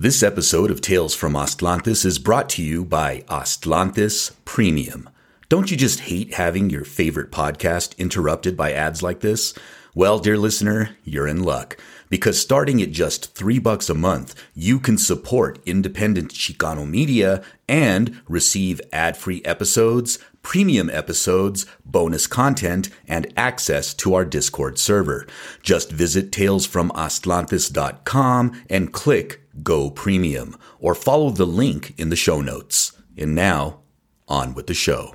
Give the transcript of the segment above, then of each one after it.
This episode of Tales from Aztlantis is brought to you by Aztlantis Premium. Don't you just hate having your favorite podcast interrupted by ads like this? Well, dear listener, you're in luck. Because starting at just three bucks a month, you can support independent Chicano media and receive ad-free episodes, premium episodes, bonus content, and access to our Discord server. Just visit talesfromaztlantis.com and click Go Premium, or follow the link in the show notes. And now, on with the show.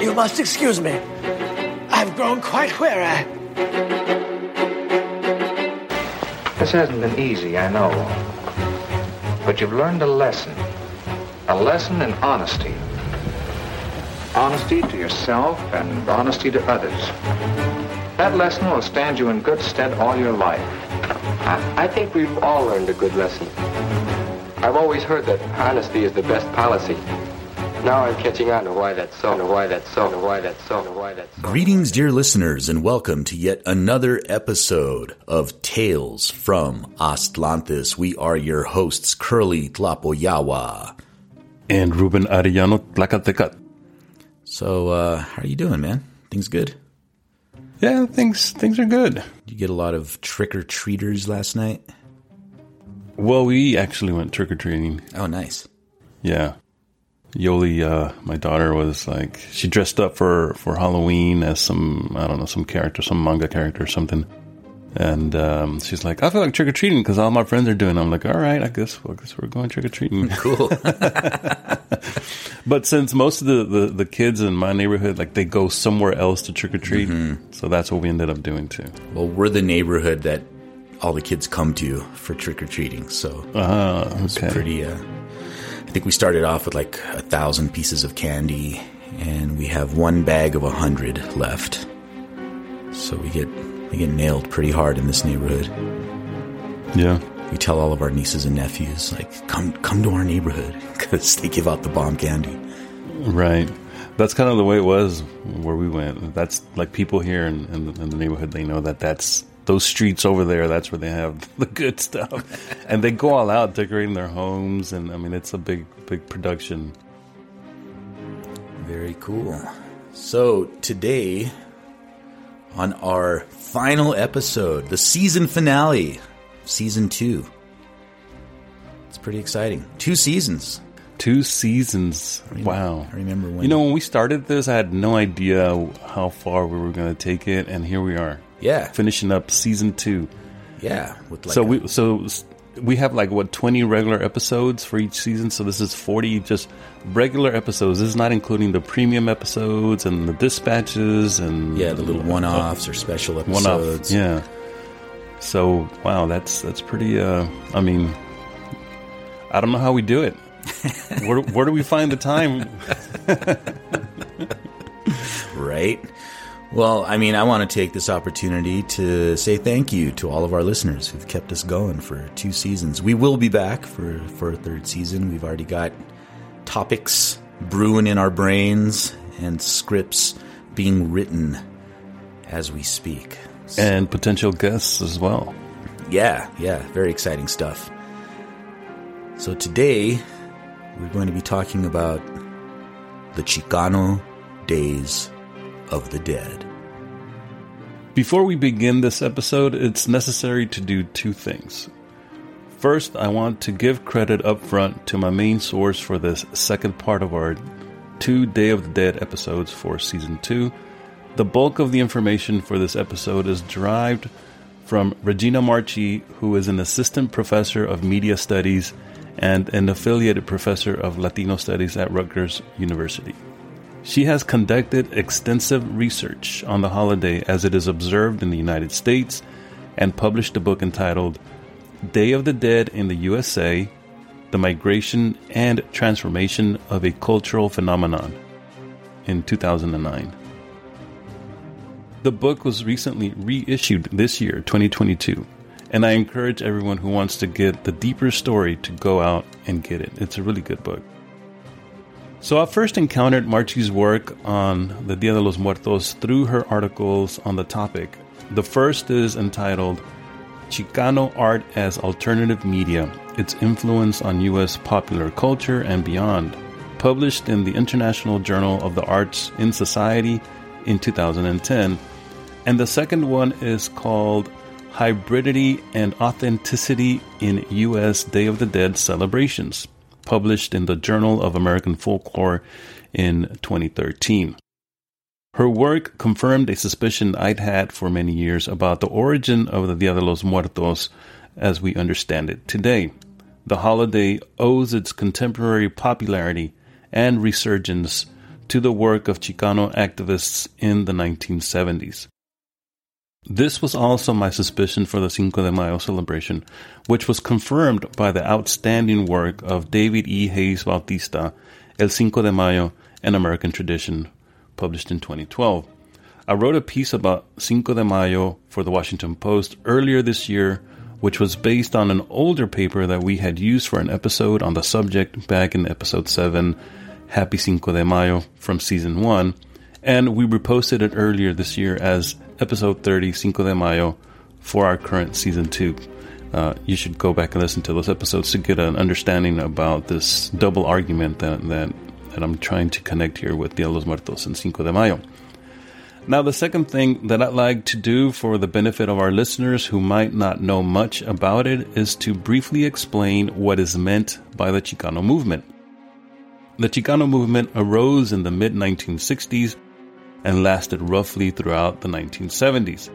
You must excuse me. I've grown quite weary. This hasn't been easy, I know. But you've learned a lesson. A lesson in honesty. Honesty to yourself and honesty to others. That lesson will stand you in good stead all your life. I, I think we've all learned a good lesson. I've always heard that honesty is the best policy. Now I'm catching on to why that's so, to why that's so, to why that's so, to why that's so. Greetings, dear listeners, and welcome to yet another episode of Tales from Aztlantis. We are your hosts, Kurly Tlapoyawa. and Ruben Arellano Tlacatecat. So, uh, how are you doing, man? Things good? Yeah, things things are good. Did you get a lot of trick or treaters last night? Well, we actually went trick or treating. Oh, nice. Yeah, Yoli, uh, my daughter, was like she dressed up for for Halloween as some I don't know some character, some manga character or something. And um, she's like, I feel like trick or treating because all my friends are doing. it." I'm like, all right, I guess, well, I guess we're going trick or treating. Cool. But since most of the, the, the kids in my neighborhood, like they go somewhere else to trick or treat, so that's what we ended up doing too. well, we're the neighborhood that all the kids come to for trick or treating. So, it's okay. pretty, uh, I think we started off with like a thousand pieces of candy, and we have one bag of a hundred left. So we get we get nailed pretty hard in this neighborhood. Yeah. We tell all of our nieces and nephews like, come come to our neighborhood because they give out the bomb candy. Right. That's kind of the way it was where we went. That's like people here in, in, the, in the neighborhood, they know that that's those streets over there, that's where they have the good stuff. and they go all out decorating their homes. And I mean, it's a big, big production. Very cool. So today, on our final episode, the season finale, season two. It's pretty exciting. Two seasons. Two seasons. Wow. I remember when. You know, when we started this, I had no idea how far we were going to take it. And here we are, yeah, finishing up season two. yeah. With like so a- we so we have like what 20 regular episodes for each season? So this is 40 just regular episodes. This is not including the premium episodes and the dispatches and yeah, the little one-offs or special episodes. yeah. So wow that's that's pretty uh i mean i don't know how we do it. Where, where do we find the time? Right? Well, I mean, I want to take this opportunity to say thank you to all of our listeners who've kept us going for two seasons. We will be back for, for a third season. We've already got topics brewing in our brains and scripts being written as we speak. and potential guests as well Yeah, yeah, very exciting stuff. So today, we're going to be talking about the Chicano Days of the Dead. Before we begin this episode, it's necessary to do two things. First, I want to give credit up front to my main source for this second part of our two Day of the Dead episodes for season 2. The bulk of the information for this episode is derived from Regina Marchi, who is an assistant professor of media studies and an affiliated professor of Latino studies at Rutgers University. She has conducted extensive research on the holiday as it is observed in the United States and published a book entitled Day of the Dead in the USA The Migration and Transformation of a Cultural Phenomenon in 2009. The book was recently reissued this year, 2022, and I encourage everyone who wants to get the deeper story to go out and get it. It's a really good book. So I first encountered Marchi's work on the Dia de los Muertos through her articles on the topic. The first is entitled Chicano Art as Alternative Media Its Influence on U.S. Popular Culture and Beyond, published in the International Journal of the Arts in Society in 2010. And the second one is called Hybridity and Authenticity in U.S. Day of the Dead Celebrations, published in the Journal of American Folklore in 2013. Her work confirmed a suspicion I'd had for many years about the origin of the Dia de los Muertos as we understand it today. The holiday owes its contemporary popularity and resurgence to the work of Chicano activists in the 1970s. This was also my suspicion for the Cinco de Mayo celebration, which was confirmed by the outstanding work of David E. Hayes Bautista, El Cinco de Mayo, An American Tradition, published in 2012. I wrote a piece about Cinco de Mayo for the Washington Post earlier this year, which was based on an older paper that we had used for an episode on the subject back in episode 7, Happy Cinco de Mayo from season 1, and we reposted it earlier this year as episode 30, Cinco de Mayo, for our current season 2. Uh, you should go back and listen to those episodes to get an understanding about this double argument that, that that I'm trying to connect here with Dia de los Muertos and Cinco de Mayo. Now, the second thing that I'd like to do for the benefit of our listeners who might not know much about it is to briefly explain what is meant by the Chicano movement. The Chicano movement arose in the mid 1960s and lasted roughly throughout the 1970s.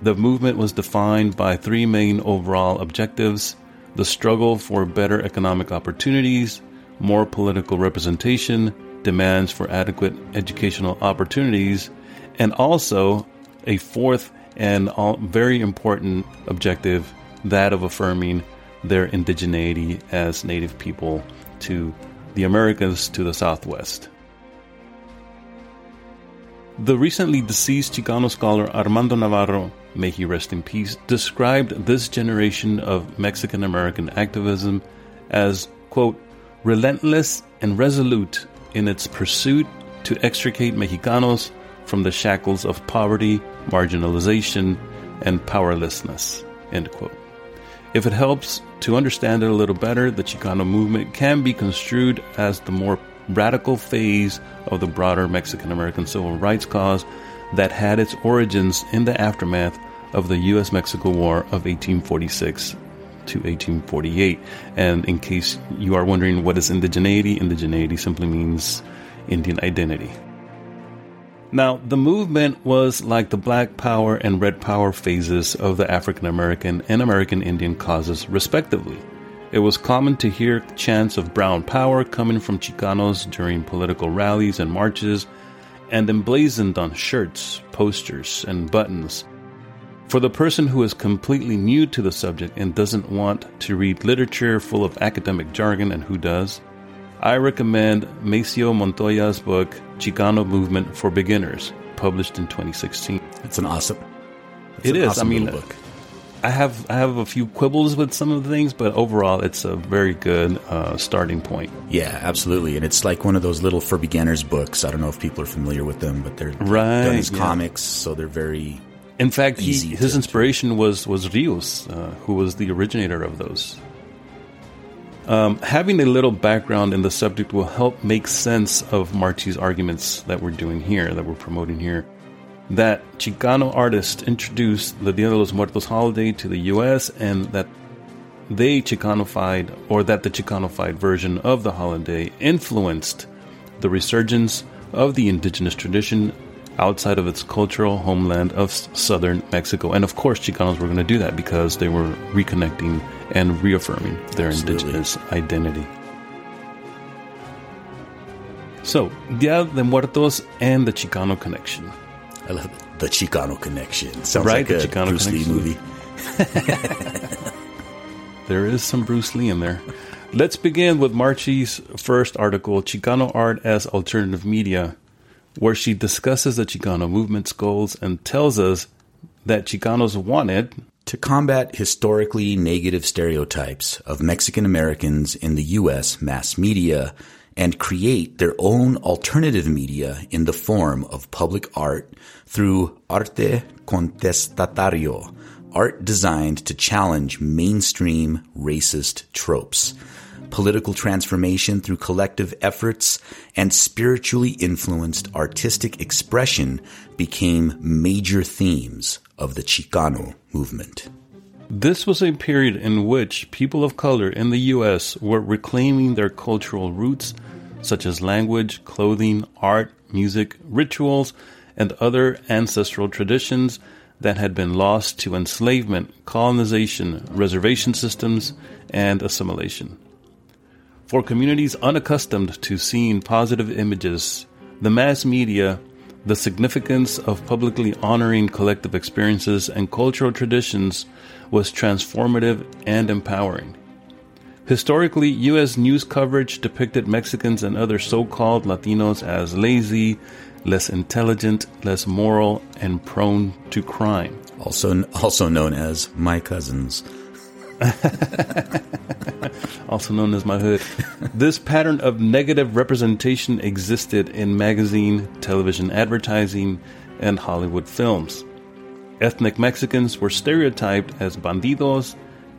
The movement was defined by three main overall objectives the struggle for better economic opportunities, more political representation, demands for adequate educational opportunities, and also a fourth and very important objective that of affirming their indigeneity as native people to the Americas to the Southwest. The recently deceased Chicano scholar Armando Navarro, may he rest in peace, described this generation of Mexican American activism as, quote, relentless and resolute in its pursuit to extricate Mexicanos from the shackles of poverty, marginalization, and powerlessness. End quote. If it helps to understand it a little better, the Chicano movement can be construed as the more radical phase of the broader Mexican American civil rights cause that had its origins in the aftermath of the U.S. Mexico War of 1846 to 1848. And in case you are wondering what is indigeneity, indigeneity simply means Indian identity. Now, the movement was like the Black Power and Red Power phases of the African American and American Indian causes, respectively. It was common to hear chants of brown power coming from Chicanos during political rallies and marches, and emblazoned on shirts, posters, and buttons for the person who is completely new to the subject and doesn't want to read literature full of academic jargon, and who does, I recommend Maceo Montoya's book, Chicano Movement for Beginners, published in 2016. It's an awesome. It's it an is. Awesome I mean, book. I have I have a few quibbles with some of the things, but overall, it's a very good uh, starting point. Yeah, absolutely, and it's like one of those little for beginners books. I don't know if people are familiar with them, but they're right, done as yeah. comics, so they're very in fact, he, his inspiration was was Rius, uh, who was the originator of those. Um, having a little background in the subject will help make sense of Marchi's arguments that we're doing here, that we're promoting here. That Chicano artists introduced the Dia de los Muertos holiday to the U.S. and that they Chicanified, or that the Chicanified version of the holiday influenced the resurgence of the indigenous tradition outside of its cultural homeland of southern Mexico. And of course, Chicanos were going to do that because they were reconnecting and reaffirming their Absolutely. indigenous identity. So, Dia de Muertos and the Chicano connection. I love it. The Chicano connection. Sounds right, like a Chicano Bruce connection. Lee movie. there is some Bruce Lee in there. Let's begin with Marchi's first article, Chicano Art as Alternative Media, where she discusses the Chicano movement's goals and tells us that Chicanos wanted to combat historically negative stereotypes of Mexican Americans in the U.S. mass media and create their own alternative media in the form of public art through arte contestatario, art designed to challenge mainstream racist tropes, political transformation through collective efforts, and spiritually influenced artistic expression became major themes of the Chicano movement. This was a period in which people of color in the U.S. were reclaiming their cultural roots, such as language, clothing, art, music, rituals, and other ancestral traditions that had been lost to enslavement, colonization, reservation systems, and assimilation. For communities unaccustomed to seeing positive images, the mass media, the significance of publicly honoring collective experiences and cultural traditions was transformative and empowering. Historically, U.S. news coverage depicted Mexicans and other so called Latinos as lazy, less intelligent, less moral, and prone to crime. Also, also known as my cousins. also known as my hood. this pattern of negative representation existed in magazine, television advertising, and Hollywood films. Ethnic Mexicans were stereotyped as bandidos,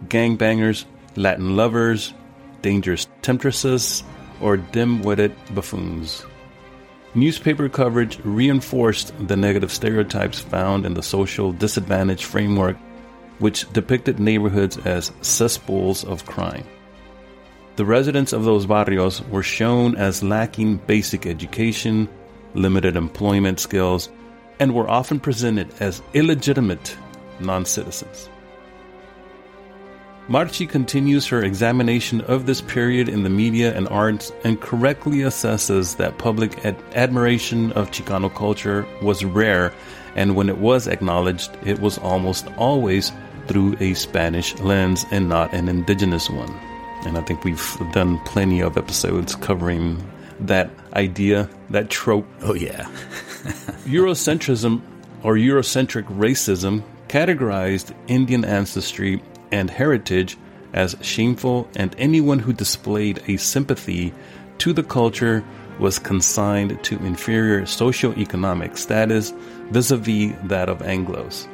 gangbangers, Latin lovers, dangerous temptresses, or dim witted buffoons. Newspaper coverage reinforced the negative stereotypes found in the social disadvantage framework, which depicted neighborhoods as cesspools of crime. The residents of those barrios were shown as lacking basic education, limited employment skills, and were often presented as illegitimate non citizens. Marchi continues her examination of this period in the media and arts and correctly assesses that public ad- admiration of Chicano culture was rare, and when it was acknowledged, it was almost always through a Spanish lens and not an indigenous one. And I think we've done plenty of episodes covering that idea, that trope. Oh, yeah. Eurocentrism or Eurocentric racism categorized Indian ancestry and heritage as shameful, and anyone who displayed a sympathy to the culture was consigned to inferior socio-economic status vis-a-vis that of Anglos.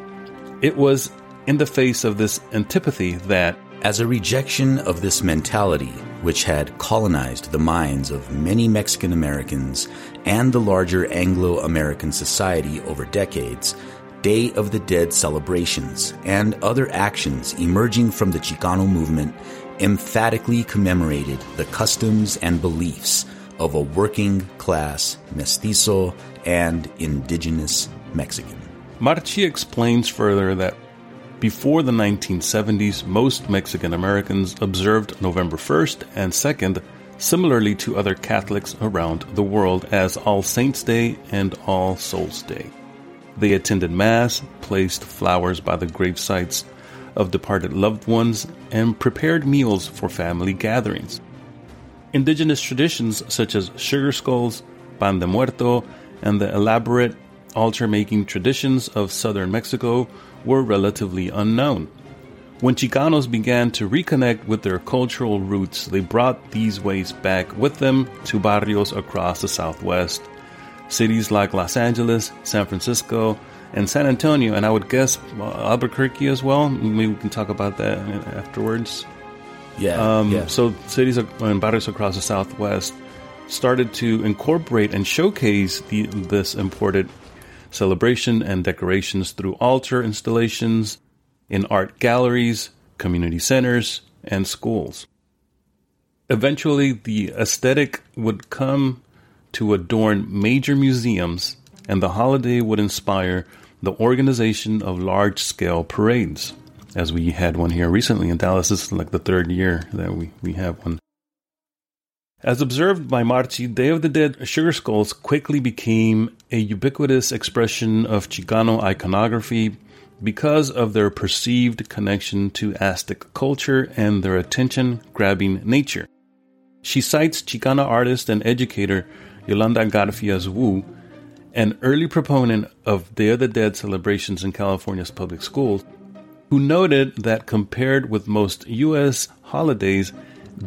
It was in the face of this antipathy that as a rejection of this mentality, which had colonized the minds of many Mexican Americans and the larger Anglo American society over decades, Day of the Dead celebrations, and other actions emerging from the Chicano movement emphatically commemorated the customs and beliefs of a working class mestizo and indigenous Mexican. Marchi explains further that before the 1970s, most Mexican Americans observed November 1st and 2nd, similarly to other Catholics around the world, as All Saints' Day and All Souls' Day. They attended Mass, placed flowers by the grave sites of departed loved ones, and prepared meals for family gatherings. Indigenous traditions such as sugar skulls, pan de muerto, and the elaborate altar making traditions of southern Mexico were relatively unknown. When Chicanos began to reconnect with their cultural roots, they brought these ways back with them to barrios across the Southwest cities like Los Angeles, San Francisco, and San Antonio, and I would guess Albuquerque as well. Maybe we can talk about that afterwards. Yeah. Um, yeah. So cities and barrios across the Southwest started to incorporate and showcase the, this imported celebration and decorations through altar installations in art galleries, community centers, and schools. Eventually, the aesthetic would come to adorn major museums, and the holiday would inspire the organization of large scale parades. As we had one here recently in Dallas, this is like the third year that we, we have one. As observed by Marchi, Day of the Dead sugar skulls quickly became a ubiquitous expression of Chicano iconography because of their perceived connection to Aztec culture and their attention grabbing nature. She cites Chicana artist and educator Yolanda Garfias Woo, an early proponent of Day of the Dead celebrations in California's public schools, who noted that compared with most U.S. holidays,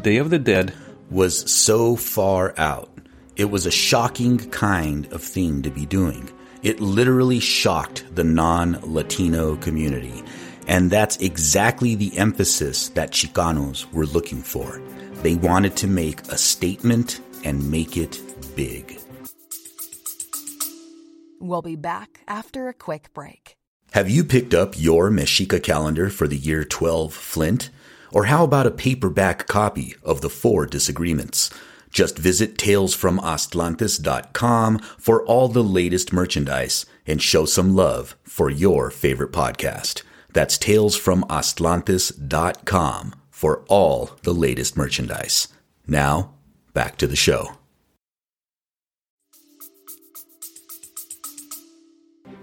Day of the Dead was so far out. It was a shocking kind of thing to be doing. It literally shocked the non Latino community. And that's exactly the emphasis that Chicanos were looking for. They wanted to make a statement and make it big. We'll be back after a quick break. Have you picked up your Mexica calendar for the year 12 Flint? Or how about a paperback copy of The Four Disagreements? Just visit talesfromaztlantis.com for all the latest merchandise and show some love for your favorite podcast. That's talesfromaztlantis.com for all the latest merchandise. Now, back to the show.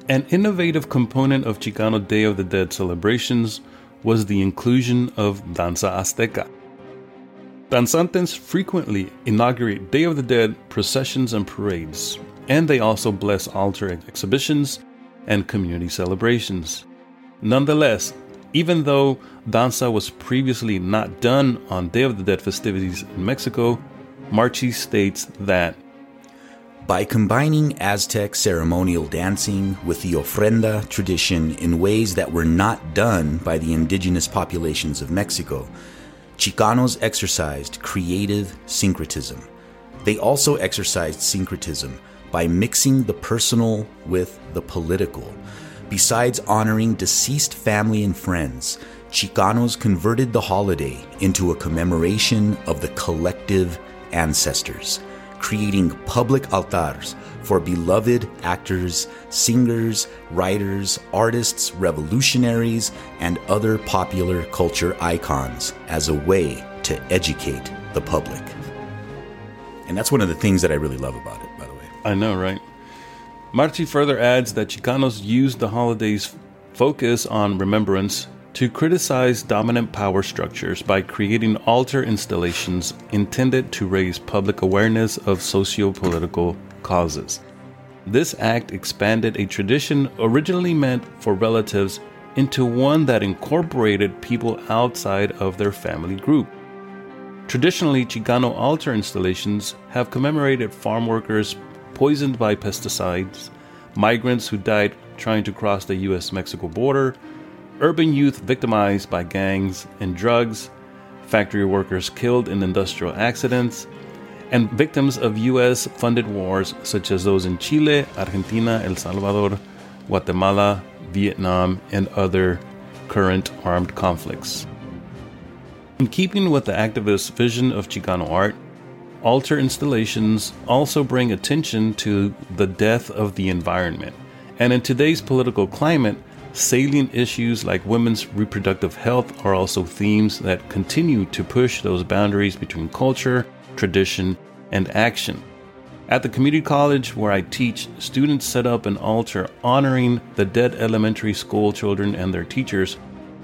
An innovative component of Chicano Day of the Dead celebrations was the inclusion of Danza Azteca. Danzantes frequently inaugurate Day of the Dead processions and parades, and they also bless altar exhibitions and community celebrations. Nonetheless, even though danza was previously not done on Day of the Dead festivities in Mexico, Marchi states that by combining Aztec ceremonial dancing with the ofrenda tradition in ways that were not done by the indigenous populations of Mexico, Chicanos exercised creative syncretism. They also exercised syncretism by mixing the personal with the political. Besides honoring deceased family and friends, Chicanos converted the holiday into a commemoration of the collective ancestors creating public altars for beloved actors, singers, writers, artists, revolutionaries, and other popular culture icons as a way to educate the public. And that's one of the things that I really love about it, by the way. I know, right? Marchi further adds that Chicanos use the holiday's focus on remembrance to criticize dominant power structures by creating altar installations intended to raise public awareness of socio political causes. This act expanded a tradition originally meant for relatives into one that incorporated people outside of their family group. Traditionally, Chicano altar installations have commemorated farm workers poisoned by pesticides, migrants who died trying to cross the US Mexico border, urban youth victimized by gangs and drugs, factory workers killed in industrial accidents, and victims of U.S. funded wars such as those in Chile, Argentina, El Salvador, Guatemala, Vietnam, and other current armed conflicts. In keeping with the activist vision of Chicano art, altar installations also bring attention to the death of the environment. And in today's political climate, Salient issues like women's reproductive health are also themes that continue to push those boundaries between culture, tradition, and action. At the community college where I teach, students set up an altar honoring the dead elementary school children and their teachers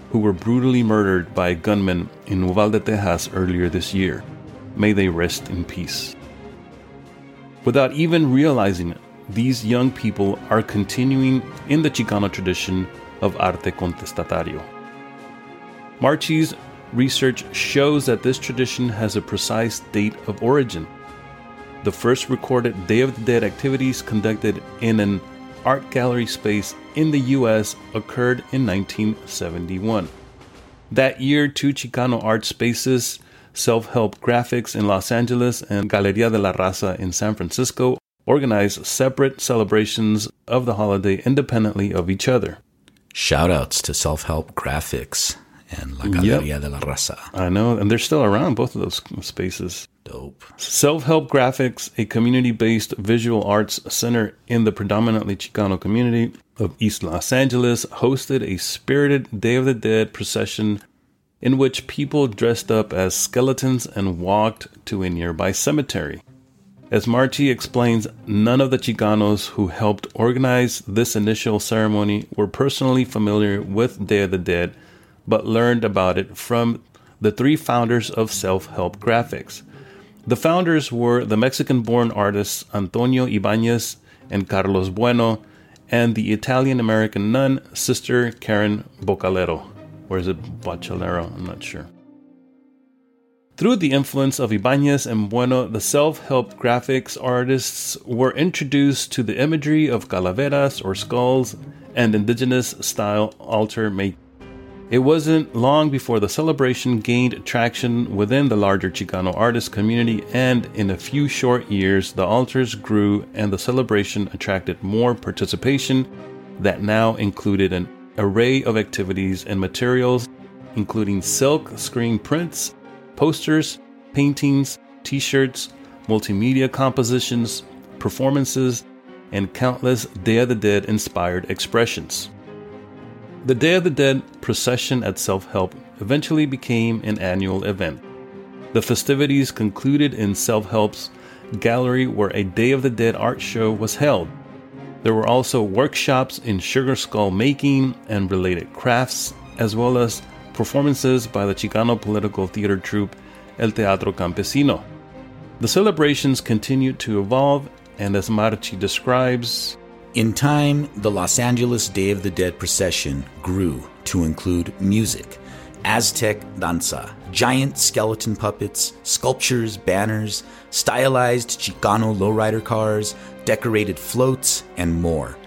who were brutally murdered by gunmen in Uvalde, Texas earlier this year. May they rest in peace. Without even realizing it, these young people are continuing in the Chicano tradition of arte contestatario. Marchi's research shows that this tradition has a precise date of origin. The first recorded Day of the Dead activities conducted in an art gallery space in the US occurred in 1971. That year, two Chicano art spaces, Self Help Graphics in Los Angeles and Galeria de la Raza in San Francisco, organize separate celebrations of the holiday independently of each other. Shoutouts to Self Help Graphics and La Galeria yep. de la Raza. I know, and they're still around, both of those spaces. Dope. Self Help Graphics, a community based visual arts center in the predominantly Chicano community of East Los Angeles, hosted a spirited Day of the Dead procession in which people dressed up as skeletons and walked to a nearby cemetery. As Marchi explains, none of the Chicanos who helped organize this initial ceremony were personally familiar with Day of the Dead, but learned about it from the three founders of Self Help Graphics. The founders were the Mexican born artists Antonio Ibanez and Carlos Bueno, and the Italian American nun, Sister Karen Boccalero. Or is it Boccalero? I'm not sure. Through the influence of Ibanez and Bueno, the self help graphics artists were introduced to the imagery of calaveras or skulls and indigenous style altar making. It wasn't long before the celebration gained traction within the larger Chicano artist community, and in a few short years, the altars grew and the celebration attracted more participation that now included an array of activities and materials, including silk screen prints, posters, paintings, t shirts, multimedia compositions, performances, and countless Day of the Dead inspired expressions. The Day of the Dead procession at Self Help eventually became an annual event. The festivities concluded in Self Help's gallery where a Day of the Dead art show was held. There were also workshops in sugar skull making and related crafts, as well as performances by the Chicano political theater troupe El Teatro Campesino. The celebrations continued to evolve, and as Marchi describes, in time, the Los Angeles Day of the Dead procession grew to include music, Aztec danza, giant skeleton puppets, sculptures, banners, stylized Chicano lowrider cars, decorated floats, and more.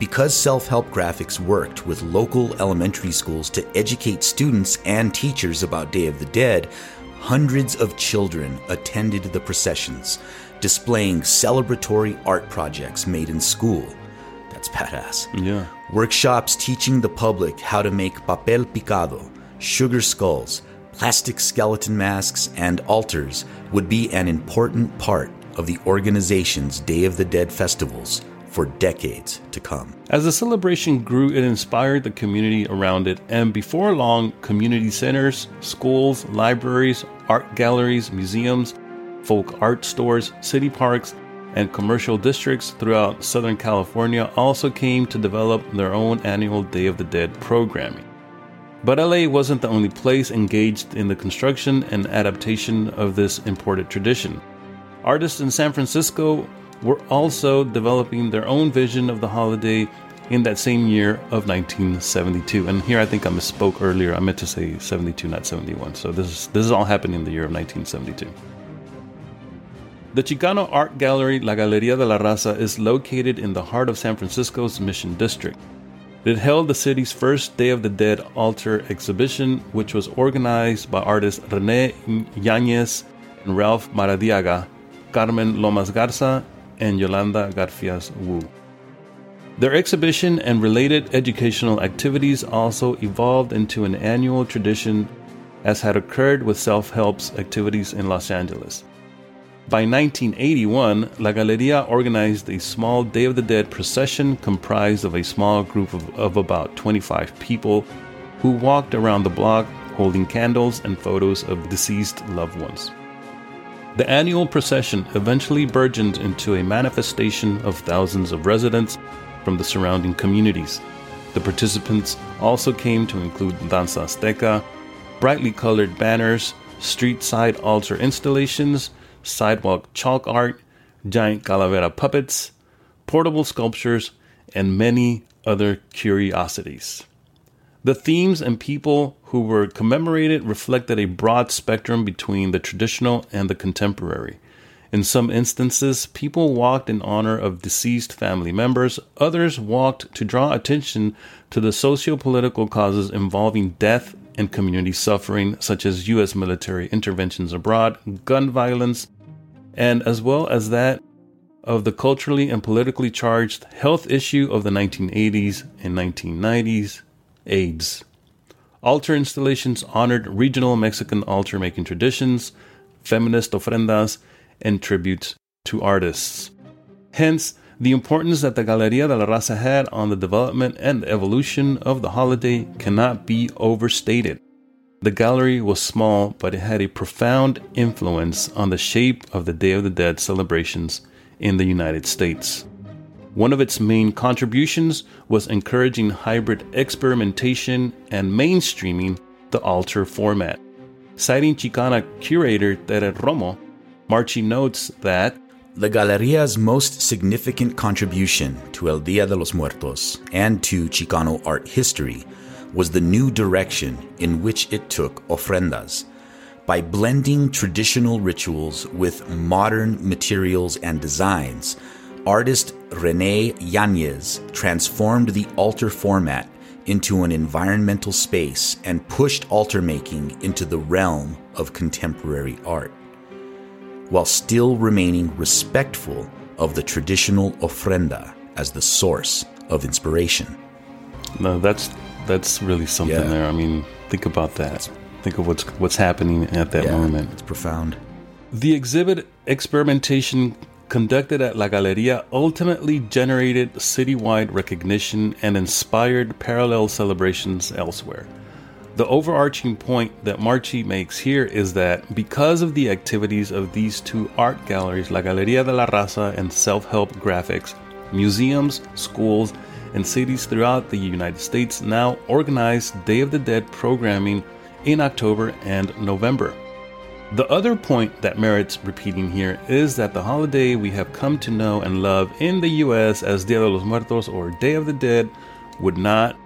Because self help graphics worked with local elementary schools to educate students and teachers about Day of the Dead, hundreds of children attended the processions, displaying celebratory art projects made in school. That's badass. Yeah. Workshops teaching the public how to make papel picado, sugar skulls, plastic skeleton masks, and altars would be an important part of the organization's Day of the Dead festivals for decades to come. As the celebration grew, it inspired the community around it, and before long, community centers, schools, libraries, art galleries, museums, folk art stores, city parks, and commercial districts throughout Southern California also came to develop their own annual Day of the Dead programming. But LA wasn't the only place engaged in the construction and adaptation of this imported tradition. Artists in San Francisco were also developing their own vision of the holiday in that same year of 1972. And here I think I misspoke earlier. I meant to say 72, not 71. So this is this is all happening in the year of 1972. The Chicano art gallery La Galería de la Raza is located in the heart of San Francisco's Mission District. It held the city's first Day of the Dead altar exhibition, which was organized by artists Rene Yanez and Ralph Maradiaga, Carmen Lomas Garza, and Yolanda Garfias Woo. Their exhibition and related educational activities also evolved into an annual tradition, as had occurred with self help's activities in Los Angeles. By 1981, La Galeria organized a small Day of the Dead procession comprised of a small group of, of about 25 people who walked around the block holding candles and photos of deceased loved ones. The annual procession eventually burgeoned into a manifestation of thousands of residents from the surrounding communities. The participants also came to include Danza Azteca, brightly colored banners, street side altar installations, sidewalk chalk art, giant calavera puppets, portable sculptures, and many other curiosities. The themes and people who were commemorated reflected a broad spectrum between the traditional and the contemporary. In some instances, people walked in honor of deceased family members, others walked to draw attention to the socio political causes involving death and community suffering, such as U.S. military interventions abroad, gun violence, and as well as that of the culturally and politically charged health issue of the 1980s and 1990s AIDS. Altar installations honored regional Mexican altar making traditions, feminist ofrendas, and tributes to artists. Hence, the importance that the Galeria de la Raza had on the development and evolution of the holiday cannot be overstated. The gallery was small, but it had a profound influence on the shape of the Day of the Dead celebrations in the United States. One of its main contributions was encouraging hybrid experimentation and mainstreaming the altar format. Citing Chicana curator Tere Romo, Marchi notes that the Galeria's most significant contribution to El Dia de los Muertos and to Chicano art history was the new direction in which it took ofrendas. By blending traditional rituals with modern materials and designs, artist Rene Yanez transformed the altar format into an environmental space and pushed altar making into the realm of contemporary art, while still remaining respectful of the traditional ofrenda as the source of inspiration. No, that's that's really something Yeah. there. I mean, think about that. Think of what's what's happening at that Yeah, moment. It's profound. The exhibit experimentation conducted at La Galeria ultimately generated citywide recognition and inspired parallel celebrations elsewhere. The overarching point that Marchi makes here is that because of the activities of these two art galleries, La Galeria de la Raza and Self Help Graphics, museums, schools, and cities throughout the United States now organize Day of the Dead programming in October and November. The other point that merits repeating here is that the holiday we have come to know and love in the US as Dia de los Muertos or Day of the Dead would not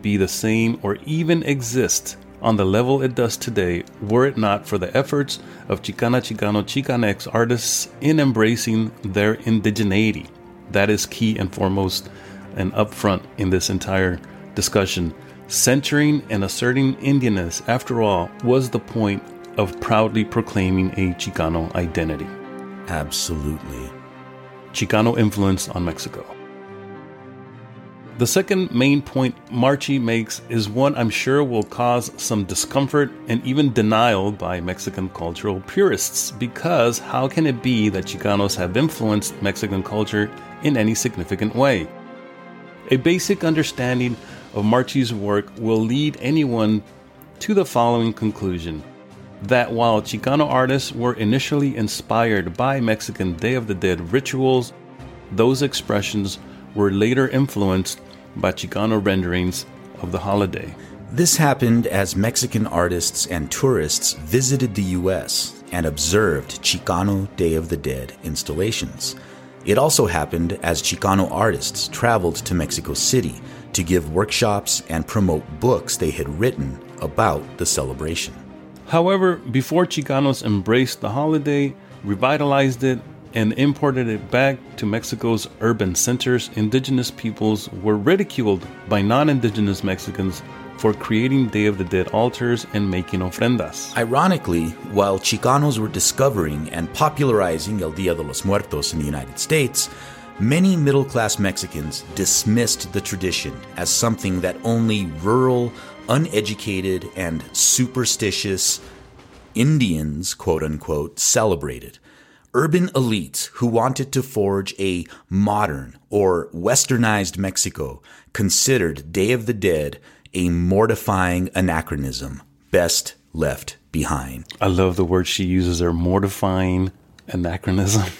be the same or even exist on the level it does today were it not for the efforts of Chicana Chicano Chicanx artists in embracing their indigeneity. That is key and foremost and upfront in this entire discussion. Centering and asserting Indianness, after all, was the point of proudly proclaiming a Chicano identity. Absolutely. Chicano influence on Mexico. The second main point Marchi makes is one I'm sure will cause some discomfort and even denial by Mexican cultural purists, because how can it be that Chicanos have influenced Mexican culture in any significant way? A basic understanding of Marchi's work will lead anyone to the following conclusion that while Chicano artists were initially inspired by Mexican Day of the Dead rituals, those expressions were later influenced by Chicano renderings of the holiday. This happened as Mexican artists and tourists visited the US and observed Chicano Day of the Dead installations. It also happened as Chicano artists traveled to Mexico City to give workshops and promote books they had written about the celebration. However, before Chicanos embraced the holiday, revitalized it, and imported it back to Mexico's urban centers, indigenous peoples were ridiculed by non indigenous Mexicans for creating Day of the Dead altars and making ofrendas. Ironically, while Chicanos were discovering and popularizing El Dia de los Muertos in the United States, many middle class Mexicans dismissed the tradition as something that only rural, uneducated, and superstitious Indians, quote unquote, celebrated. Urban elites who wanted to forge a modern or westernized Mexico considered Day of the Dead a mortifying anachronism best left behind. I love the word she uses there mortifying anachronism.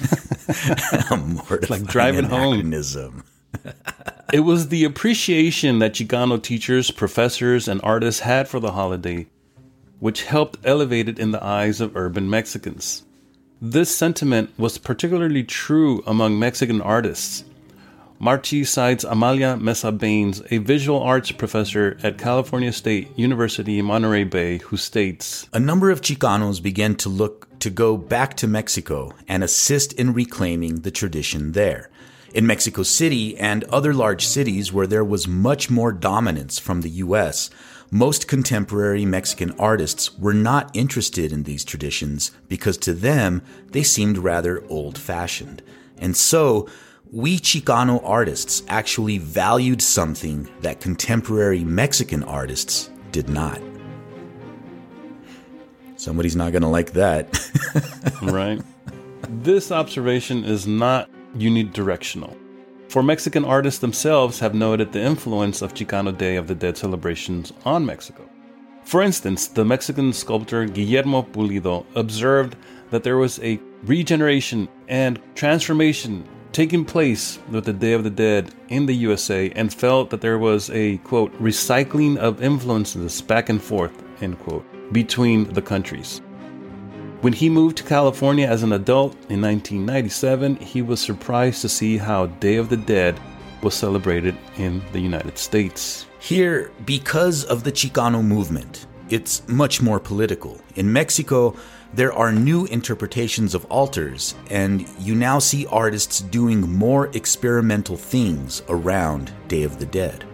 Mortifying Like driving home. it was the appreciation that Chicano teachers, professors, and artists had for the holiday which helped elevate it in the eyes of urban Mexicans. This sentiment was particularly true among Mexican artists. Marchi cites Amalia Mesa Bains, a visual arts professor at California State University in Monterey Bay, who states A number of Chicanos began to look to go back to Mexico and assist in reclaiming the tradition there. In Mexico City and other large cities where there was much more dominance from the US, most contemporary Mexican artists were not interested in these traditions because to them they seemed rather old fashioned. And so, we Chicano artists actually valued something that contemporary Mexican artists did not. Somebody's not going to like that. right? This observation is not unidirectional. For Mexican artists themselves have noted the influence of Chicano Day of the Dead celebrations on Mexico. For instance, the Mexican sculptor Guillermo Pulido observed that there was a regeneration and transformation taking place with the Day of the Dead in the USA and felt that there was a quote recycling of influences back and forth end quote between the countries. When he moved to California as an adult in 1997, he was surprised to see how Day of the Dead was celebrated in the United States. Here, because of the Chicano movement, it's much more political. In Mexico, there are new interpretations of altars, and you now see artists doing more experimental things around Day of the Dead.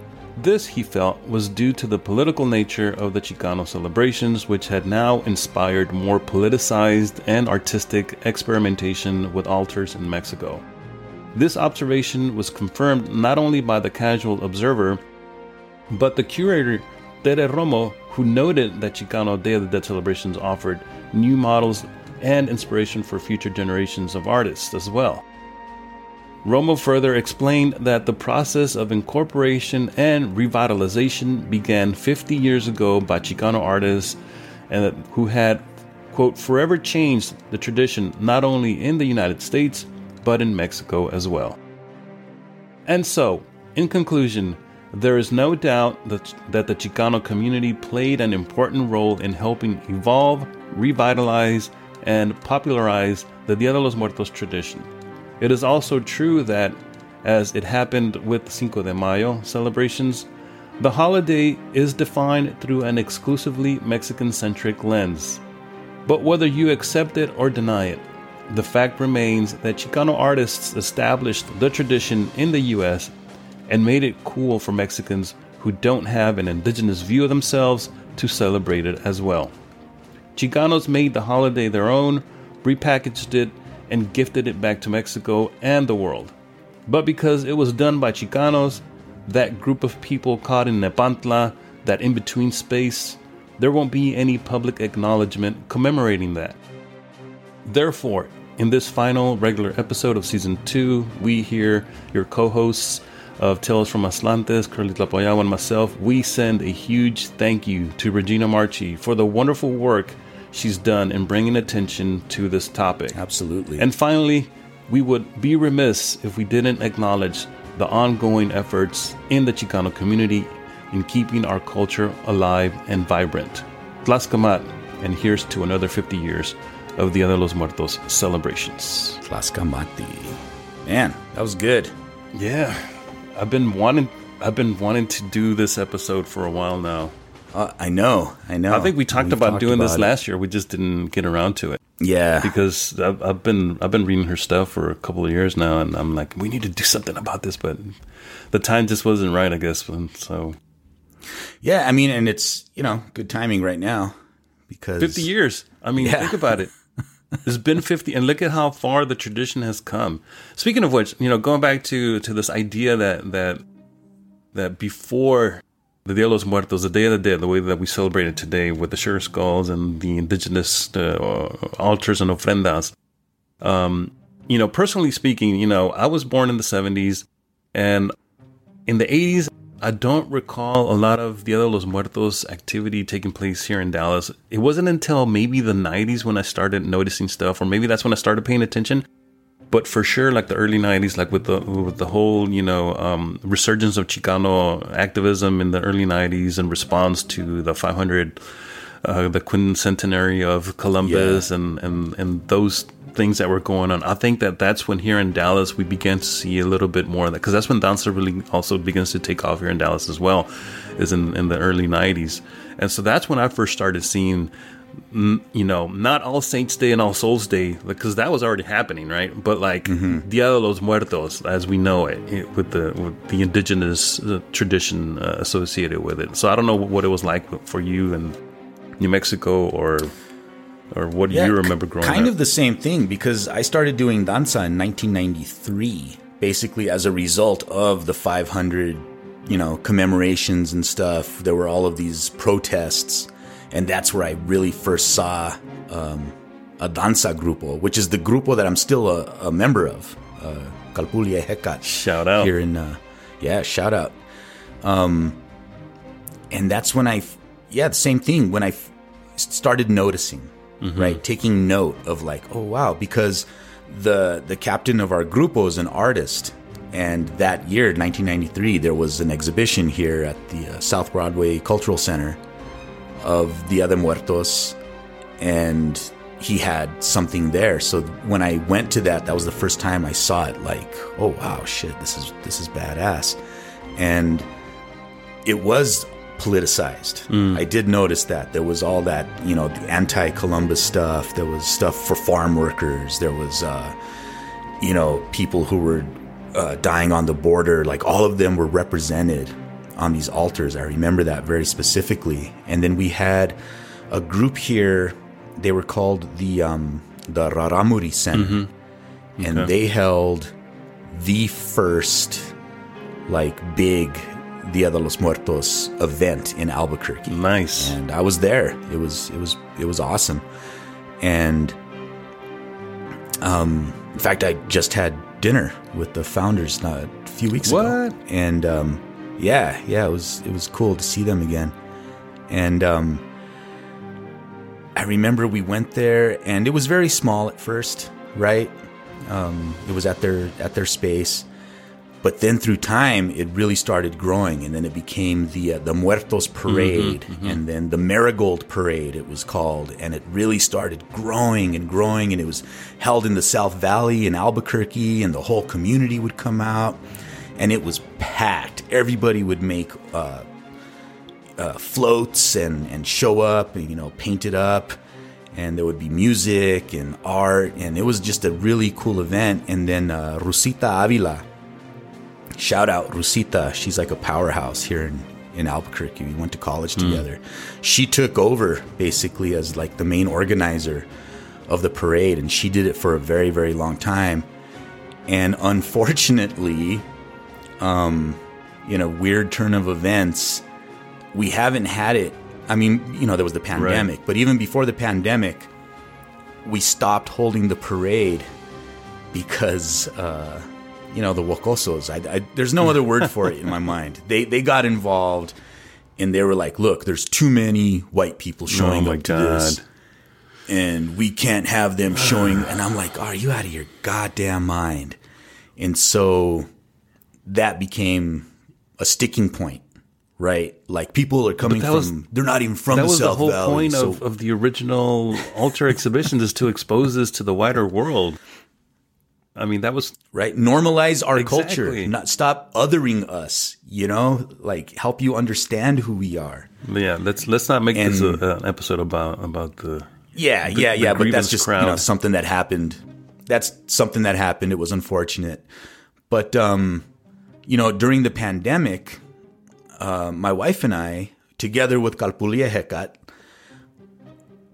This, he felt, was due to the political nature of the Chicano celebrations, which had now inspired more politicized and artistic experimentation with altars in Mexico. This observation was confirmed not only by the casual observer, but the curator Tere Romo, who noted that Chicano Day of the Dead celebrations offered new models and inspiration for future generations of artists as well. Romo further explained that the process of incorporation and revitalization began 50 years ago by Chicano artists and who had, quote, forever changed the tradition not only in the United States, but in Mexico as well. And so, in conclusion, there is no doubt that, that the Chicano community played an important role in helping evolve, revitalize, and popularize the Dia de los Muertos tradition. It is also true that, as it happened with Cinco de Mayo celebrations, the holiday is defined through an exclusively Mexican centric lens. But whether you accept it or deny it, the fact remains that Chicano artists established the tradition in the US and made it cool for Mexicans who don't have an indigenous view of themselves to celebrate it as well. Chicanos made the holiday their own, repackaged it, and gifted it back to Mexico and the world. But because it was done by Chicanos, that group of people caught in Nepantla, that in between space, there won't be any public acknowledgement commemorating that. Therefore, in this final regular episode of season 2, we here, your co hosts of Tales from Aztlantis, Kurly Tlapoyawa, and myself, we send a huge thank you to Regina Marchi for the wonderful work she's done in bringing attention to this topic. Absolutely. And finally, we would be remiss if we didn't acknowledge the ongoing efforts in the Chicano community in keeping our culture alive and vibrant. Tlaxcamat, and here's to another 50 years of Dia de los Muertos celebrations. Tlaxcamati. Man, that was good. Yeah, I've been wanting I've been wanting to do this episode for a while now. Uh, I know, I know. I think we talked We've about talked doing this about it. last year. We just didn't get around to it Yeah, because I've, I've been I've been reading her stuff for a couple of years now, and I'm like, we need to do something about this, but the time just wasn't right, I guess. And so, yeah. I mean, and it's you know good timing right now because 50 years. I mean, Yeah. think about it. It's been 50 and look at how far the tradition has come. Speaking of which, you know, going back to to this idea that that that before the Dia de los Muertos, the Day of the Dead, the way that we celebrate it today with the sugar skulls and the indigenous uh, altars and ofrendas. Um, you know, personally speaking, you know, I was born in the 70s and in the 80s, I don't recall a lot of Dia de los Muertos activity taking place here in Dallas. It wasn't until maybe the 90s when I started noticing stuff, or maybe that's when I started paying attention. But for sure, like the early 90s, like with the with the whole, you know, um, resurgence of Chicano activism in the early 90s in response to the 500, uh, the quincentenary of Columbus and, and, and those things that were going on. I think that that's when here in Dallas we began to see a little bit more of that because that's when danza really also begins to take off here in Dallas as well, is in, in the early 90s. And so that's when I first started seeing, you know, not All Saints Day and All Souls Day because that was already happening, right? But like Dia de los Muertos as we know it, it with the with the indigenous uh, tradition uh, associated with it. So I don't know what it was like for you in New Mexico or or what do you remember growing kind up? Kind of the same thing because I started doing danza in 1993, basically as a result of the 500, you know, commemorations and stuff. There were all of these protests, and that's where I really first saw um, a danza grupo, which is the grupo that I'm still a, a member of, uh, Calpulia Hecat. Shout out. here in, uh, yeah, shout out. Um, and that's when I, yeah, the same thing when I f- started noticing, right, taking note of like, oh wow, because the the captain of our grupo is an artist, and that year, 1993, there was an exhibition here at the uh, South Broadway Cultural Center of Dia de Muertos, and he had something there. So when I went to that, that was the first time I saw it. Like, oh wow, shit, this is this is badass, and it was politicized. I did notice that there was all that you know the anti-Columbus stuff. There was stuff for farm workers. There was uh, you know people who were uh, dying on the border. Like all of them were represented on these altars. I remember that very specifically. And then we had a group here. They were called the um, the Raramuri Center, and Okay. they held the first like big Dia de los Muertos event in Albuquerque Nice. and I was there. It was it was it was awesome, and um, in fact, I just had dinner with the founders not a few weeks ago. What? And um, yeah, yeah, it was it was cool to see them again, and um, I remember we went there, and it was very small at first, right? Um, it was at their at their space, but then through time, it really started growing, and then it became the uh, the Muertos Parade, and then the Marigold Parade. It was called, and it really started growing and growing, and it was held in the South Valley in Albuquerque, and the whole community would come out, and it was packed. Everybody would make uh, uh, floats and and show up, and you know, paint it up. And there would be music and art, and it was just a really cool event. And then uh, Rosita Avila, shout out Rosita. She's like a powerhouse here in, in Albuquerque. We went to college together. She took over basically as like the main organizer of the parade, and she did it for a very, very long time. And unfortunately, um, you know, weird turn of events, we haven't had it. I mean, you know, there was the pandemic, but even before the pandemic, we stopped holding the parade because uh, you know the Wokosos. I, I, there's no other word for it in my mind. They they got involved, and they were like, "Look, there's too many white people showing Oh my up to this, and we can't have them showing." And I'm like, "Are you out of your goddamn mind?" And so that became a sticking point, right? Like people are coming from. was- they're not even from that the was the whole Valley. point so- of, of the original altar exhibitions is to expose this to the wider world. I mean, that was right? Normalize our Exactly. culture, not stop othering us. You know, like help you understand who we are. yeah. Let's let's not make this And- a, an episode about about the Yeah, The- yeah, the yeah. But that's just you know something that happened. That's something that happened. It was unfortunate, but um, you know, during the pandemic, uh, my wife and I, together with Kalpulia Hekat,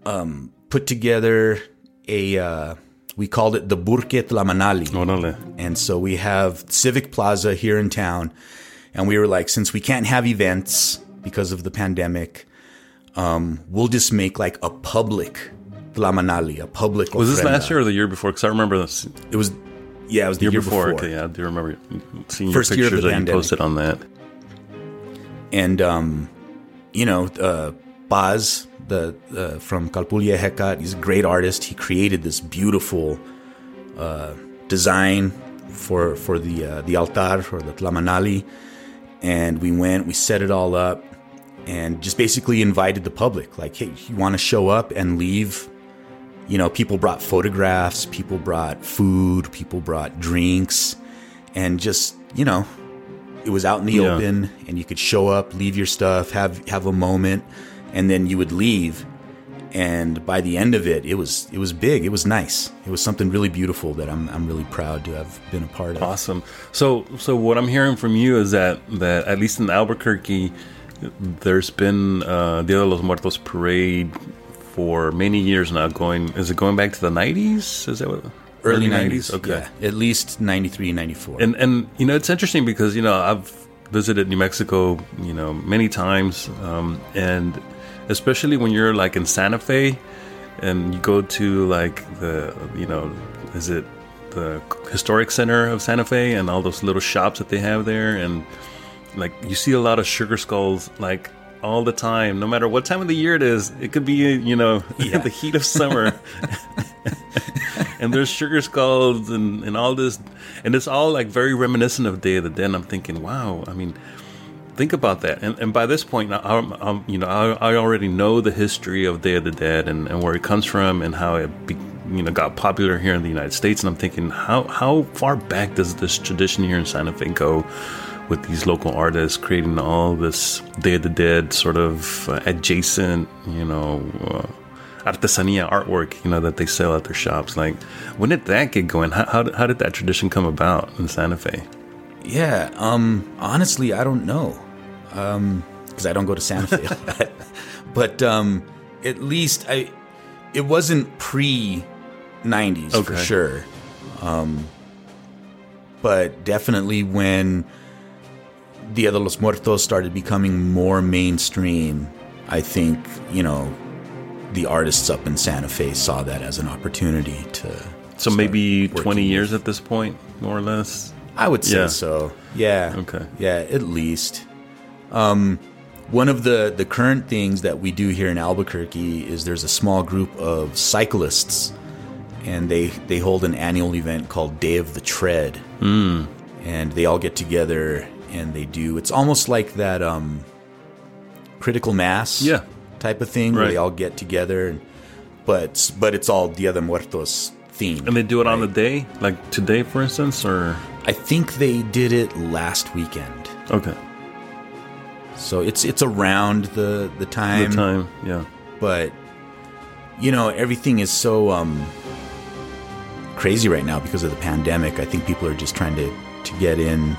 um, put together a. Uh, we called it the Burke Tlamanali. Orale. And so we have Civic Plaza here in town. And we were like, since we can't have events because of the pandemic, um, we'll just make like a public Tlamanali, a public. Was this last year or the year before? Because I remember this It was, yeah, it was the year, year, before. before. Okay, yeah, I do remember seeing First your year of pictures the that you posted on that. And, um, you know, uh, Baz, the uh, from Kalpulia Hekat, he's a great artist. He created this beautiful uh, design for for the uh, the altar or the Tlamanali, and we went, we set it all up, and just basically invited the public. Like, hey, you want to show up and leave? You know, people brought photographs, people brought food, people brought drinks, and just you know, it was out in the Yeah. open, and you could show up, leave your stuff, have have a moment, and then you would leave. And by the end of it, it was it was big. It was nice. It was something really beautiful that I'm I'm really proud to have been a part of. Awesome. So, so what I'm hearing from you is that that at least in Albuquerque, there's been uh, Dia de los Muertos parade for many years now. Going is it going back to the 90s? Is that what Early 90s. Okay. Yeah, at least 93, 94. And and you know it's interesting because you know I've visited New Mexico you know many times, um, and especially when you're like in Santa Fe, and you go to like the you know is it the historic center of Santa Fe and all those little shops that they have there, and like you see a lot of sugar skulls like all the time no matter what time of the year it is it could be you know the heat of summer. And there's sugar skulls and, and all this and it's all like very reminiscent of day of the dead and i'm thinking wow i mean think about that. And, and by this point I, I'm, I'm, you know I, I already know the history of day of the dead and, and where it comes from and how it be, you know got popular here in the united states and i'm thinking how how far back does this tradition here in santa fe go with these local artists creating all this day of the dead sort of uh, adjacent you know uh, artesanía artwork, you know, that they sell at their shops. Like, when did that get going? How, how, how did that tradition come about in Santa Fe? Yeah, um honestly, I don't know. because I don't go to Santa Fe. but um, at least I, it wasn't pre '90s for sure. Um, but definitely when Dia de los Muertos started becoming more mainstream, I think you know the artists up in Santa Fe saw that as an opportunity to. So maybe 20 years with- at this point, more or less. I would say Yeah. so. Yeah. Okay. Yeah, at least. Um, one of the the current things that we do here in Albuquerque is there's a small group of cyclists, and they they hold an annual event called Day of the Tread, Hmm. and they all get together and they do. It's almost like that um, critical mass, Yeah. type of thing where Right. they all get together, and, but but it's all Dia de Muertos theme. And they do it on the day, like today, for instance, or I think they did it last weekend. okay, So it's it's around the the time. the time, time, yeah, but you know everything is so um crazy right now because of the pandemic. I think people are just trying to to get in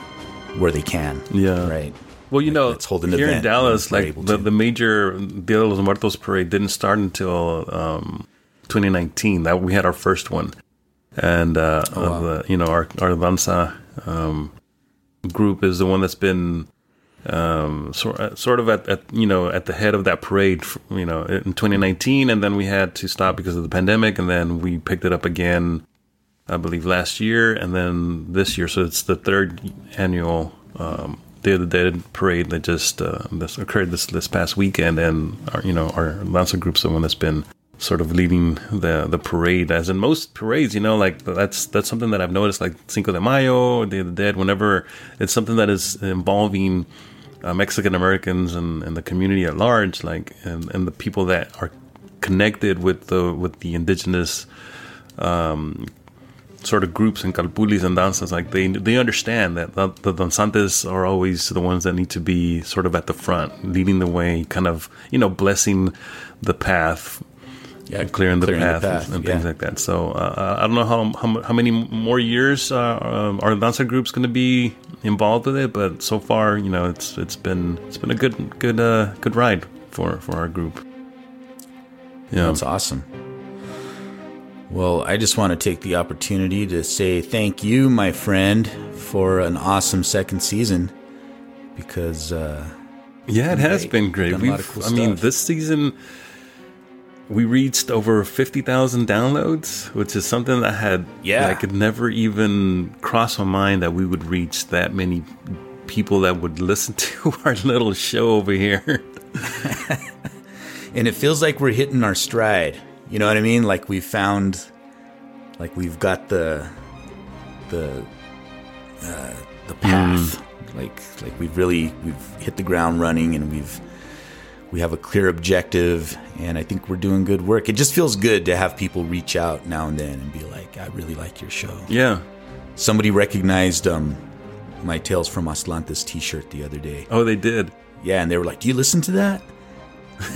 where they can. Yeah. Right. Well, you know, let's hold an here in Dallas, like the, the major Dia de los Muertos parade didn't start until um, 2019. That we had our first one, and uh, Oh, wow. the, you know our our danza um, group is the one that's been um, sort sort of at, at you know at the head of that parade. You know, in 2019, and then we had to stop because of the pandemic, and then we picked it up again. I believe last year, and then this year. So it's the third annual um, Day of the Dead parade that just uh, this occurred this this past weekend, and our, you know our danza group's the one that's been sort of leading the the parade. As in most parades, you know, like that's that's something that I've noticed, like Cinco de Mayo, Day of the Dead. Whenever it's something that is involving uh, Mexican Americans and, and the community at large, like and, and the people that are connected with the with the indigenous sort of groups and calpulis and danzas, like they they understand that the, the danzantes are always the ones that need to be sort of at the front, leading the way, kind of you know blessing the path, Yeah, and clearing the clearing the path, path, and, and yeah. things like that. So uh, I don't know how how, how many more years uh, um, our danza group's going to be involved with it, but so far, you know, it's it's been it's been a good good uh, good ride for for our group. Yeah, That's awesome. Well, I just want to take the opportunity to say thank you, my friend, for an awesome second season. Because uh, Yeah, it has great. been great. A We've, lot of cool I mean, this season we reached over fifty thousand downloads, which is something that had Yeah. like it never even cross my mind that we would reach that many people that would listen to our little show over here. and it feels like we're hitting our stride. You know what I mean? Like we found, like we've got the, the, uh, the path. Like like we've really we've hit the ground running, and we've we have a clear objective, and I think we're doing good work. It just feels good to have people reach out now and then and be like, "I really like your show." yeah. Somebody recognized um my Tales from Aztlantis T-shirt the other day. Oh, they did. Yeah, and they were like, "Do you listen to that?"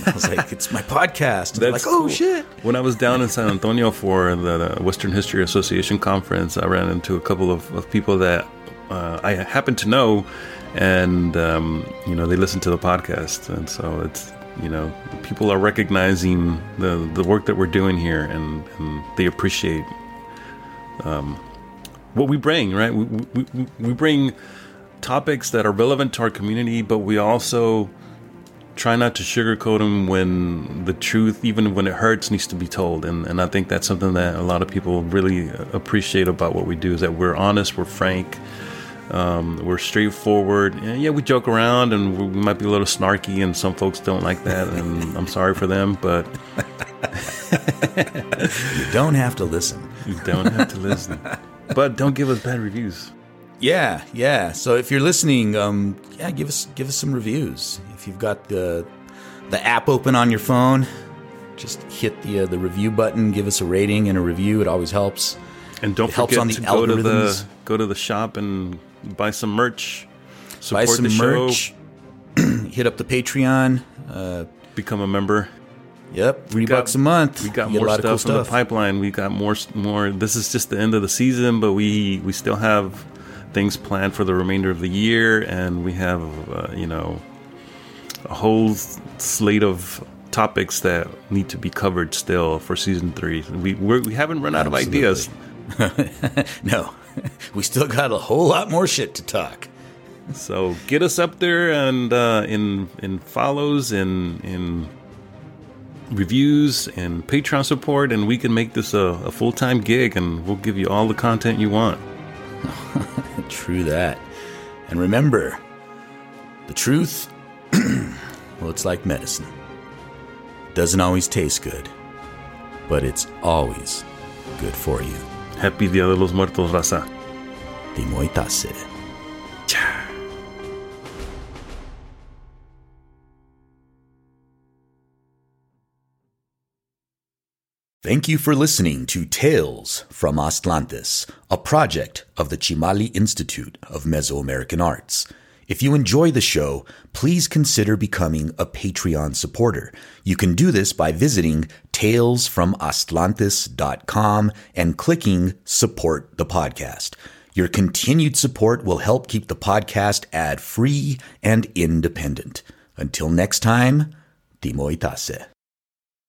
I was like, "It's my podcast." And they're like, "Oh cool. shit!" When I was down in San Antonio for the, the Western History Association conference, I ran into a couple of, of people that uh, I happen to know, and um, you know they listen to the podcast, and so it's you know people are recognizing the the work that we're doing here, and, and they appreciate um, what we bring. Right, we, we- we bring topics that are relevant to our community, but we also try not to sugarcoat them when the truth, even when it hurts, needs to be told. And, and I think that's something that a lot of people really appreciate about what we do is that we're honest, we're frank, um, we're straightforward. And yeah, we joke around and we we might be a little snarky, and some folks don't like that, and I'm sorry for them, but You don't have to listen. you don't have to listen. But don't give us bad reviews. Yeah, yeah. So if you're listening, um, yeah, give us give us some reviews. If you've got the the app open on your phone, just hit the uh, the review button. Give us a rating and a review. It always helps. And don't It forget on the to go to the go to the shop and buy some merch. Buy Support some the show. merch. hit up the Patreon. Uh, Become a member. yep, three got- bucks a month. We got more stuff, cool in the pipeline. We got more, more. This is just the end of the season, but we we still have things planned for the remainder of the year, and we have uh, you know a whole slate of topics that need to be covered still for season three. We we're, we haven't run out Absolutely. of ideas. no, we still got a whole lot more shit to talk. So get us up there and uh, in in follows in in reviews and Patreon support, and we can make this a, a full time gig, and we'll give you all the content you want. True that. And remember, the truth, well, it's like medicine. Doesn't always taste good, but it's always good for you. Happy Dia de los Muertos, raza. Timoitase. Thank you for listening to Tales from Aztlantis, a project of the Chimali Institute of Mesoamerican Arts. If you enjoy the show, please consider becoming a Patreon supporter. You can do this by visiting talesfromaztlantis.com and clicking support the podcast. Your continued support will help keep the podcast ad free and independent. Until next time, Timoitase.